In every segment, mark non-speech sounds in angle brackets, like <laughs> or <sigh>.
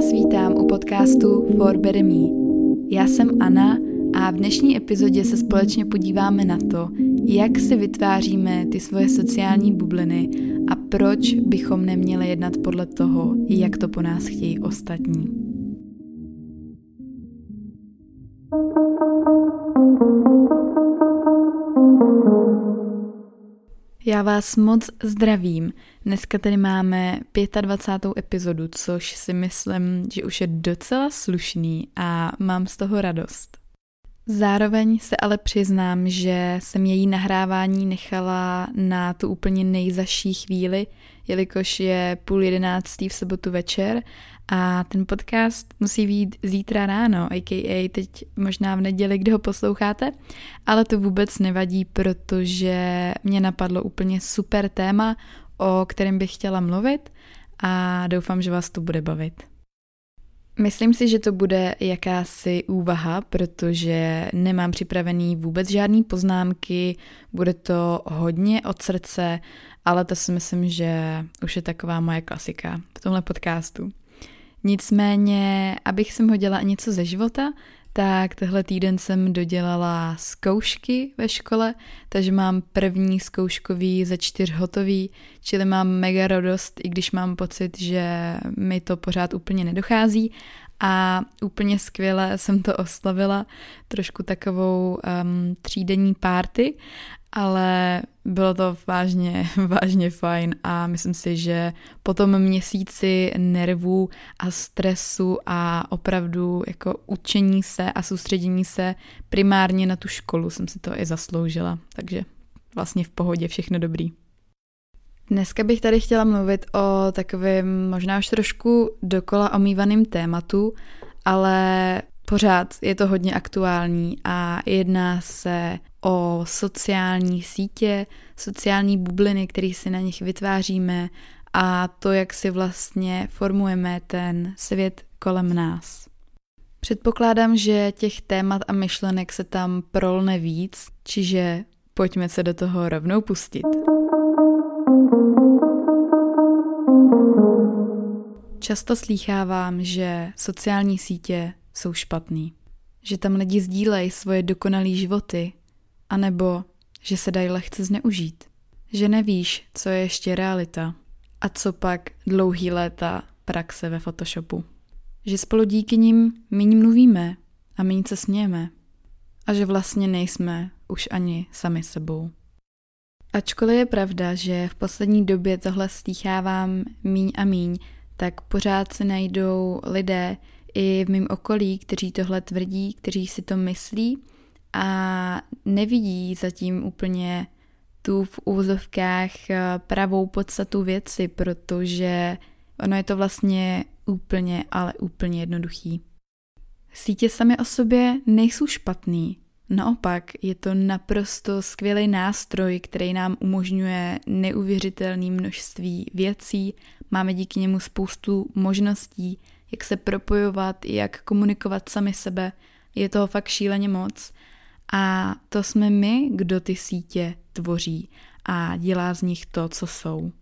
vás vítám u podcastu For Better Me. Já jsem Anna a v dnešní epizodě se společně podíváme na to, jak si vytváříme ty svoje sociální bubliny a proč bychom neměli jednat podle toho, jak to po nás chtějí ostatní. Já vás moc zdravím. Dneska tady máme 25. epizodu, což si myslím, že už je docela slušný a mám z toho radost. Zároveň se ale přiznám, že jsem její nahrávání nechala na tu úplně nejzaší chvíli, jelikož je půl jedenáctý v sobotu večer a ten podcast musí být zítra ráno, a.k.a. teď možná v neděli, kdy ho posloucháte, ale to vůbec nevadí, protože mě napadlo úplně super téma, o kterém bych chtěla mluvit a doufám, že vás to bude bavit. Myslím si, že to bude jakási úvaha, protože nemám připravený vůbec žádný poznámky, bude to hodně od srdce, ale to si myslím, že už je taková moje klasika v tomhle podcastu. Nicméně, abych sem hodila něco ze života, tak tehle týden jsem dodělala zkoušky ve škole, takže mám první zkouškový ze čtyř hotový, čili mám mega radost, i když mám pocit, že mi to pořád úplně nedochází. A úplně skvěle jsem to oslavila, trošku takovou um, třídenní párty ale bylo to vážně, <laughs> vážně fajn a myslím si, že po tom měsíci nervů a stresu a opravdu jako učení se a soustředění se primárně na tu školu jsem si to i zasloužila, takže vlastně v pohodě všechno dobrý. Dneska bych tady chtěla mluvit o takovém možná už trošku dokola omývaným tématu, ale pořád je to hodně aktuální a jedná se o sociální sítě, sociální bubliny, které si na nich vytváříme a to, jak si vlastně formujeme ten svět kolem nás. Předpokládám, že těch témat a myšlenek se tam prolne víc, čiže pojďme se do toho rovnou pustit. Často slýchávám, že sociální sítě jsou špatný. Že tam lidi sdílejí svoje dokonalé životy, anebo že se dají lehce zneužít. Že nevíš, co je ještě realita a co pak dlouhý léta praxe ve Photoshopu. Že spolu díky nim méně mluvíme a méně se smějeme. A že vlastně nejsme už ani sami sebou. Ačkoliv je pravda, že v poslední době tohle stýchávám míň a míň, tak pořád se najdou lidé, i v mém okolí, kteří tohle tvrdí, kteří si to myslí a nevidí zatím úplně tu v úzovkách eh, pravou podstatu věci, protože ono je to vlastně úplně, ale úplně jednoduchý. Sítě sami o sobě nejsou špatný. Naopak, je to naprosto skvělý nástroj, který nám umožňuje neuvěřitelné množství věcí. Máme díky němu spoustu možností, jak se propojovat, jak komunikovat sami sebe. Je toho fakt šíleně moc. A to jsme my, kdo ty sítě tvoří a dělá z nich to, co jsou.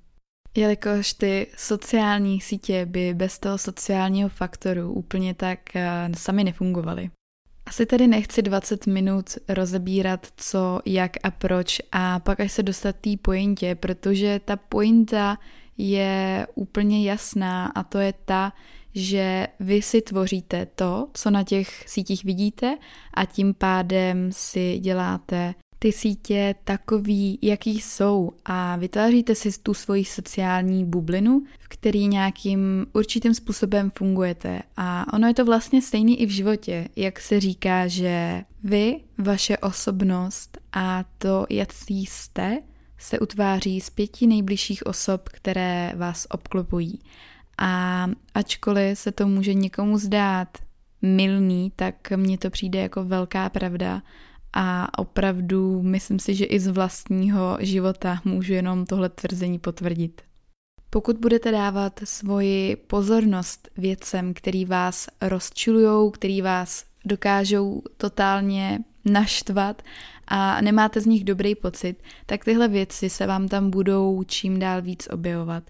Jelikož ty sociální sítě by bez toho sociálního faktoru úplně tak uh, sami nefungovaly. Asi tady nechci 20 minut rozebírat co, jak a proč a pak až se dostat té pointě, protože ta pointa je úplně jasná a to je ta, že vy si tvoříte to, co na těch sítích vidíte a tím pádem si děláte ty sítě takový, jaký jsou a vytváříte si tu svoji sociální bublinu, v který nějakým určitým způsobem fungujete. A ono je to vlastně stejný i v životě, jak se říká, že vy, vaše osobnost a to, jak jste, se utváří z pěti nejbližších osob, které vás obklopují. A ačkoliv se to může někomu zdát milný, tak mně to přijde jako velká pravda a opravdu myslím si, že i z vlastního života můžu jenom tohle tvrzení potvrdit. Pokud budete dávat svoji pozornost věcem, který vás rozčilují, který vás dokážou totálně naštvat a nemáte z nich dobrý pocit, tak tyhle věci se vám tam budou čím dál víc objevovat.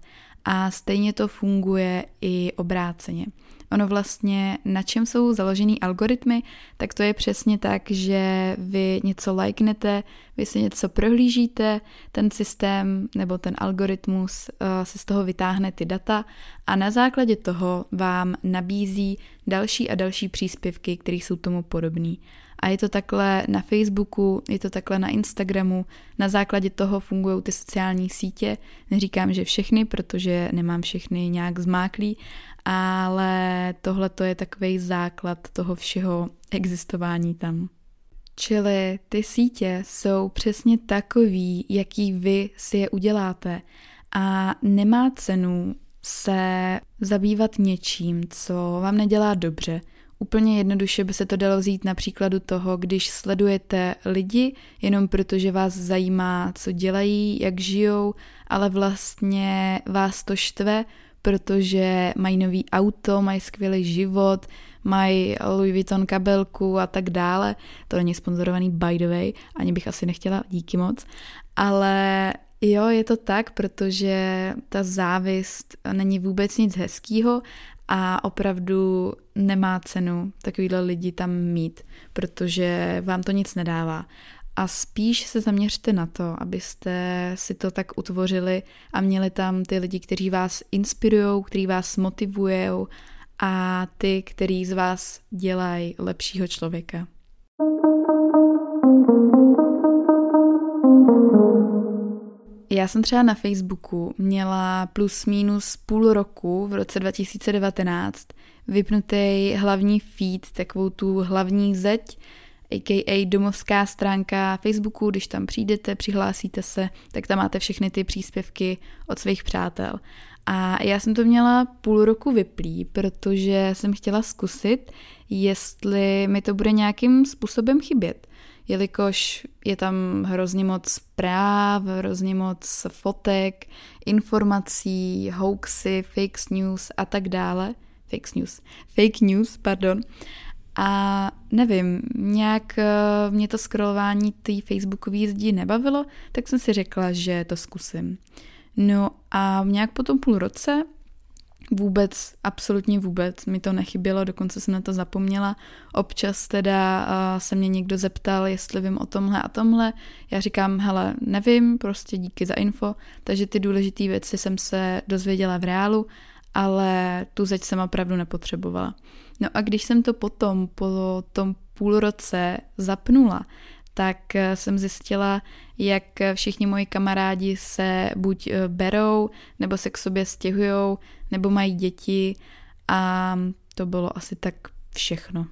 A stejně to funguje i obráceně. Ono vlastně, na čem jsou založený algoritmy, tak to je přesně tak, že vy něco lajknete, vy si něco prohlížíte, ten systém nebo ten algoritmus uh, se z toho vytáhne ty data a na základě toho vám nabízí další a další příspěvky, které jsou tomu podobné. A je to takhle na Facebooku, je to takhle na Instagramu, na základě toho fungují ty sociální sítě. Neříkám, že všechny, protože nemám všechny nějak zmáklý, ale tohle to je takový základ toho všeho existování tam. Čili ty sítě jsou přesně takový, jaký vy si je uděláte a nemá cenu se zabývat něčím, co vám nedělá dobře, Úplně jednoduše by se to dalo vzít na příkladu toho, když sledujete lidi jenom protože vás zajímá, co dělají, jak žijou, ale vlastně vás to štve, protože mají nový auto, mají skvělý život, mají Louis Vuitton kabelku a tak dále. To není sponzorovaný by the way, ani bych asi nechtěla, díky moc. Ale jo, je to tak, protože ta závist není vůbec nic hezkýho a opravdu nemá cenu takovýhle lidi tam mít, protože vám to nic nedává. A spíš se zaměřte na to, abyste si to tak utvořili a měli tam ty lidi, kteří vás inspirují, kteří vás motivují a ty, kteří z vás dělají lepšího člověka. Já jsem třeba na Facebooku měla plus minus půl roku v roce 2019 vypnutý hlavní feed, takovou tu hlavní zeď, a.k.a. domovská stránka Facebooku, když tam přijdete, přihlásíte se, tak tam máte všechny ty příspěvky od svých přátel. A já jsem to měla půl roku vyplý, protože jsem chtěla zkusit, jestli mi to bude nějakým způsobem chybět jelikož je tam hrozně moc zpráv, hrozně moc fotek, informací, hoaxy, fake news a tak dále. Fake news. Fake news, pardon. A nevím, nějak eh, mě to scrollování té facebookové zdi nebavilo, tak jsem si řekla, že to zkusím. No a nějak po tom půl roce Vůbec, absolutně vůbec mi to nechybělo, dokonce jsem na to zapomněla. Občas teda uh, se mě někdo zeptal, jestli vím o tomhle a tomhle. Já říkám, hele, nevím, prostě díky za info. Takže ty důležité věci jsem se dozvěděla v reálu, ale tu zeď jsem opravdu nepotřebovala. No a když jsem to potom, po tom půl roce zapnula, tak eh, jsem zjistila, jak všichni moji kamarádi se buď eh, berou, nebo se k sobě stěhují, nebo mají děti a to bylo asi tak všechno.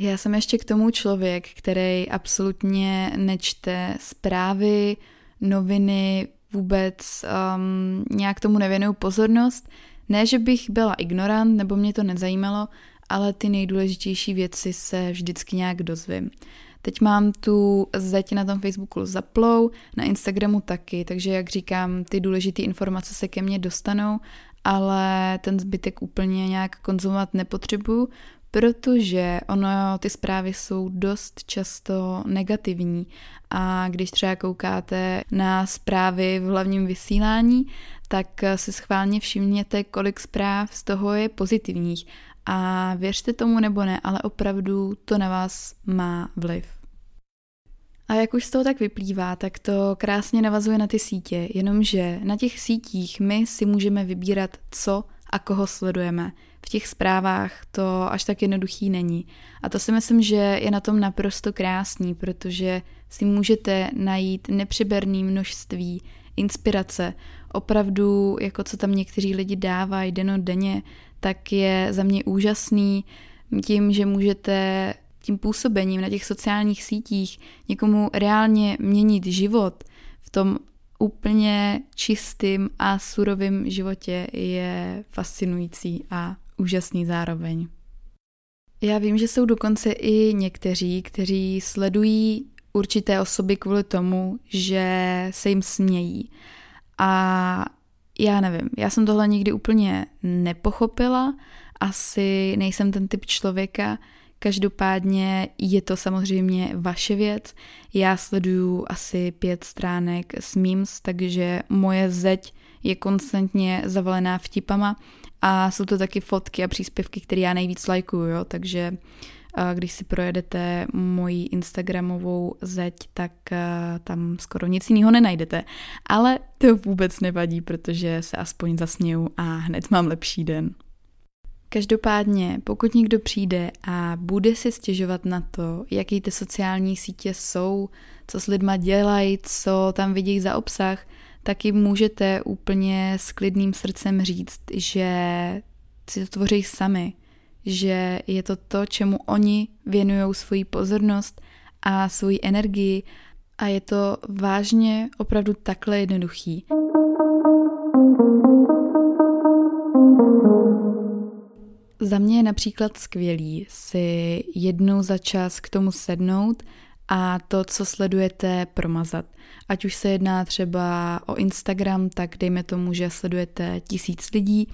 Já jsem ještě k tomu člověk, který absolutně nečte zprávy, noviny, vůbec um, nějak tomu nevěnuju pozornost. Ne, že bych byla ignorant nebo mě to nezajímalo, ale ty nejdůležitější věci se vždycky nějak dozvím. Teď mám tu zeď na tom Facebooku zaplou, na Instagramu taky, takže jak říkám, ty důležité informace se ke mně dostanou, ale ten zbytek úplně nějak konzumovat nepotřebuju, protože ono, ty zprávy jsou dost často negativní a když třeba koukáte na zprávy v hlavním vysílání, tak si schválně všimněte, kolik zpráv z toho je pozitivních a věřte tomu nebo ne, ale opravdu to na vás má vliv. A jak už z toho tak vyplývá, tak to krásně navazuje na ty sítě, jenomže na těch sítích my si můžeme vybírat, co a koho sledujeme. V těch zprávách to až tak jednoduchý není. A to si myslím, že je na tom naprosto krásný, protože si můžete najít nepřiberné množství inspirace, opravdu, jako co tam někteří lidi dávají denně, tak je za mě úžasný tím, že můžete tím působením na těch sociálních sítích někomu reálně měnit život v tom úplně čistým a surovým životě je fascinující a úžasný zároveň. Já vím, že jsou dokonce i někteří, kteří sledují určité osoby kvůli tomu, že se jim smějí. A já nevím, já jsem tohle nikdy úplně nepochopila, asi nejsem ten typ člověka, Každopádně je to samozřejmě vaše věc. Já sleduju asi pět stránek s memes, takže moje zeď je konstantně zavalená vtipama a jsou to taky fotky a příspěvky, které já nejvíc lajkuju, jo, takže když si projedete moji Instagramovou zeď, tak tam skoro nic jiného nenajdete. Ale to vůbec nevadí, protože se aspoň zasměju a hned mám lepší den. Každopádně, pokud někdo přijde a bude si stěžovat na to, jaký ty sociální sítě jsou, co s lidma dělají, co tam vidí za obsah, tak jim můžete úplně s klidným srdcem říct, že si to tvoří sami, že je to to, čemu oni věnují svoji pozornost a svoji energii a je to vážně opravdu takhle jednoduchý. Za mě je například skvělý si jednou za čas k tomu sednout a to, co sledujete, promazat. Ať už se jedná třeba o Instagram, tak dejme tomu, že sledujete tisíc lidí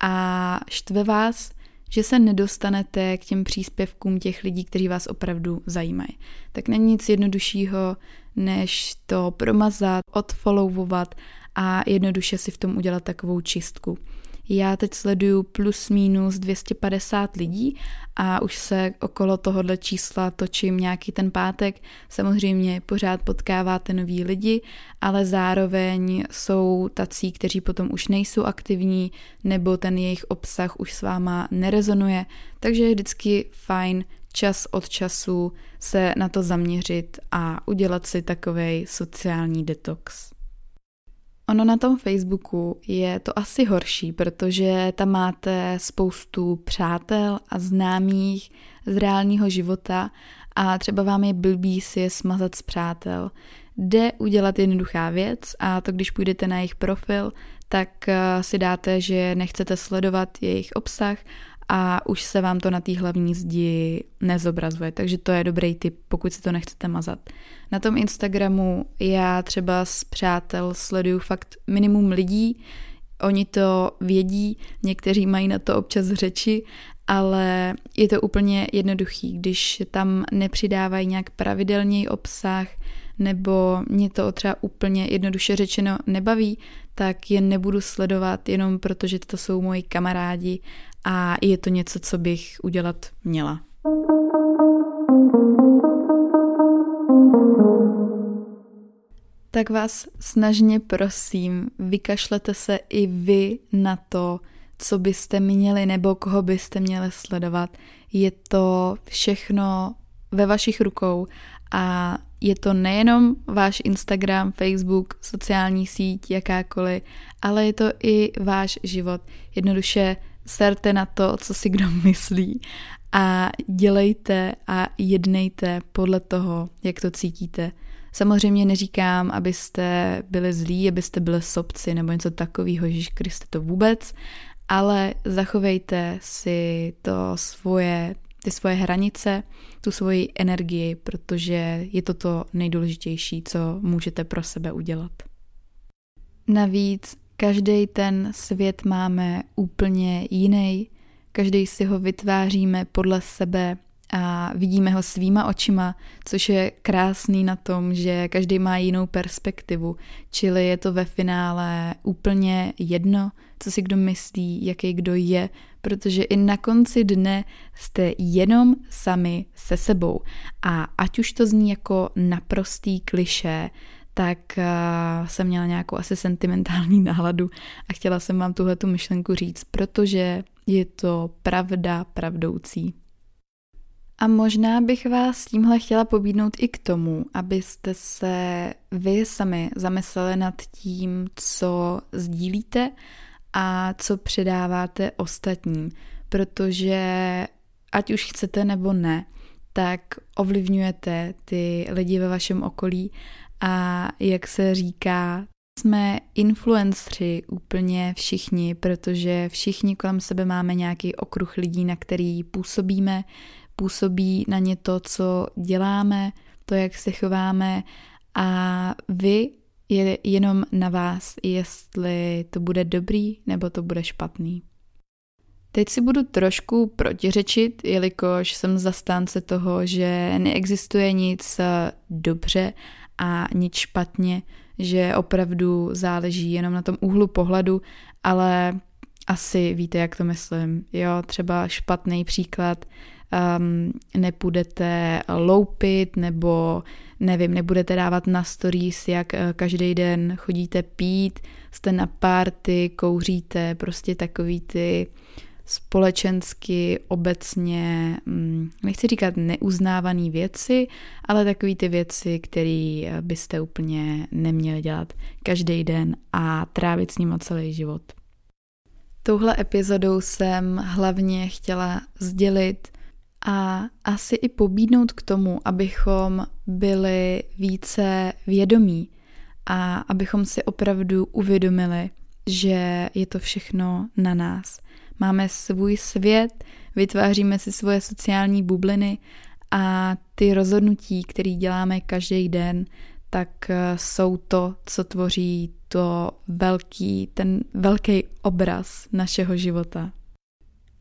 a štve vás, že se nedostanete k těm příspěvkům těch lidí, kteří vás opravdu zajímají. Tak není nic jednoduššího, než to promazat, odfollowovat a jednoduše si v tom udělat takovou čistku. Já teď sleduju plus minus 250 lidí a už se okolo tohohle čísla točím nějaký ten pátek. Samozřejmě pořád potkáváte noví lidi, ale zároveň jsou tací, kteří potom už nejsou aktivní nebo ten jejich obsah už s váma nerezonuje, takže je vždycky fajn čas od času se na to zaměřit a udělat si takový sociální detox. Ono na tom Facebooku je to asi horší, protože tam máte spoustu přátel a známých z reálního života a třeba vám je blbý si je smazat z přátel. Jde udělat jednoduchá věc a to když půjdete na jejich profil, tak eh, si dáte, že nechcete sledovat jejich obsah a už se vám to na té hlavní zdi nezobrazuje, takže to je dobrý tip, pokud si to nechcete mazat. Na tom Instagramu já třeba s přátel sleduju fakt minimum lidí, oni to vědí, někteří mají na to občas řeči, ale je to úplně jednoduchý, když tam nepřidávají nějak pravidelněji obsah, nebo mě to třeba úplně jednoduše řečeno nebaví, tak je nebudu sledovat jenom protože to jsou moji kamarádi a je to něco, co bych udělat měla. Tak vás snažně prosím, vykašlete se i vy na to, co byste měli nebo koho byste měli sledovat. Je to všechno ve vašich rukou a je to nejenom váš Instagram, Facebook, sociální síť, jakákoliv, ale je to i váš život. Jednoduše serte na to, co si kdo <laughs> myslí a dělejte a jednejte podle toho, jak to cítíte. Samozřejmě neříkám, abyste byli zlí, abyste byli sobci nebo něco takového, Ježíš Kriste to vůbec, ale zachovejte si to svoje, ty svoje hranice, tu svoji energii, protože je to to nejdůležitější, co můžete pro sebe udělat. Navíc každý ten svět máme úplně jiný, každý si ho vytváříme podle sebe a vidíme ho svýma očima, což je krásný na tom, že každý má jinou perspektivu, čili je to ve finále úplně jedno, co si kdo myslí, jaký kdo je, protože i na konci dne jste jenom sami se sebou. A ať už to zní jako naprostý kliše, tak uh, jsem měla nějakou asi sentimentální náladu a chtěla jsem vám tuhle tu myšlenku říct, protože je to pravda pravdoucí. A možná bych vás tímhle chtěla pobídnout i k tomu, abyste se vy sami zamysleli nad tím, co sdílíte a co předáváte ostatním, protože ať už chcete nebo ne, tak ovlivňujete ty lidi ve vašem okolí. A jak se říká, jsme influencři úplně všichni, protože všichni kolem sebe máme nějaký okruh lidí, na který působíme, působí na ně to, co děláme, to, jak se chováme. A vy je jenom na vás, jestli to bude dobrý nebo to bude špatný. Teď si budu trošku protiřečit, jelikož jsem zastánce toho, že neexistuje nic dobře a nic špatně, že opravdu záleží jenom na tom úhlu pohledu, ale asi víte, jak to myslím. Jo, třeba špatný příklad, um, nepůjdete loupit nebo nevím, nebudete dávat na stories, jak uh, každý den chodíte pít, jste na párty, kouříte, prostě takový ty společensky, obecně, mm, nechci říkat neuznávané věci, ale takový ty věci, které uh, byste úplně neměli dělat každý den a trávit s ním celý život. Touhle epizodou jsem hlavně chtěla sdělit a asi i pobídnout k tomu, abychom byli více vědomí a abychom si opravdu uvědomili, že je to všechno na nás. Máme svůj svět, vytváříme si svoje sociální bubliny a ty rozhodnutí, které děláme každý den, tak eh, jsou to, co tvoří to velký, ten velký obraz našeho života.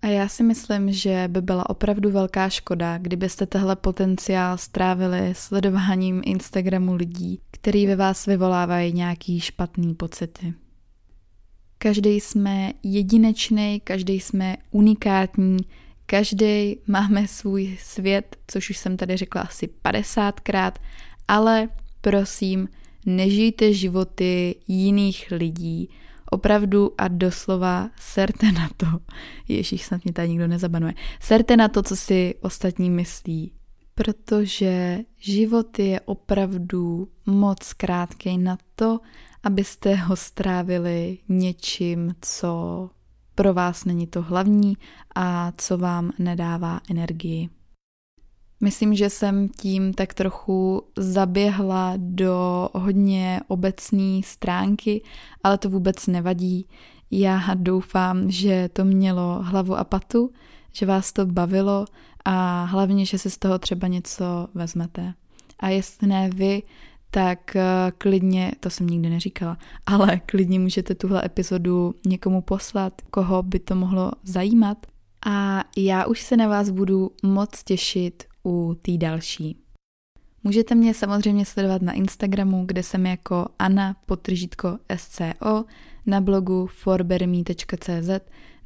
A já si myslím, že by byla opravdu velká škoda, kdybyste tehle potenciál strávili sledováním Instagramu lidí, který ve vás vyvolávají nějaký špatný pocity. Každý jsme jedinečný, každý jsme unikátní, každý máme svůj svět, což už jsem tady řekla asi 50krát, ale prosím, nežijte životy jiných lidí, opravdu a doslova serte na to, <laughs> Ježíš snad mě tady nikdo nezabanuje, serte na to, co si ostatní myslí, protože život je opravdu moc krátký na to, abyste ho strávili něčím, co pro vás není to hlavní a co vám nedává energii. Myslím, že jsem tím tak trochu zaběhla do hodně obecné stránky, ale to vůbec nevadí. Já doufám, že to mělo hlavu a patu, že vás to bavilo a hlavně, že si z toho třeba něco vezmete. A jestli ne vy, tak eh, klidně, to jsem nikdy neříkala, <laughs> ale klidně můžete tuhle epizodu někomu poslat, koho by to mohlo zajímat. A já už se na vás budu moc těšit u té další. Můžete mě samozřejmě sledovat na Instagramu, kde jsem jako Anna potržítko SCO, na blogu forberme.cz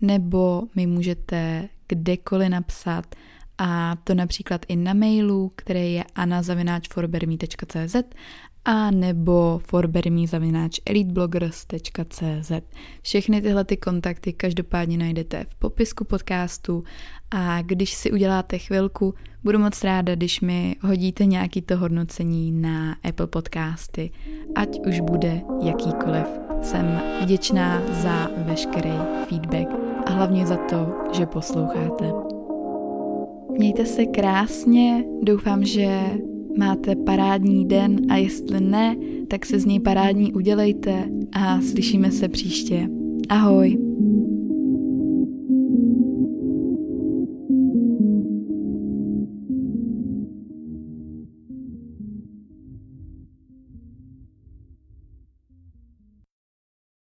nebo mi můžete kdekoliv napsat a to například i na mailu, který je anazavináčforberme.cz a nebo forbermi.elitebloggers.cz. Všechny tyhle ty kontakty každopádně najdete v popisku podcastu a když si uděláte chvilku, budu moc ráda, když mi hodíte nějaký to hodnocení na Apple podcasty, ať už bude jakýkoliv. Jsem vděčná za veškerý feedback a hlavně za to, že posloucháte. Mějte se krásně, doufám, že máte parádní den a jestli ne, tak se z něj parádní udělejte a slyšíme se příště. Ahoj!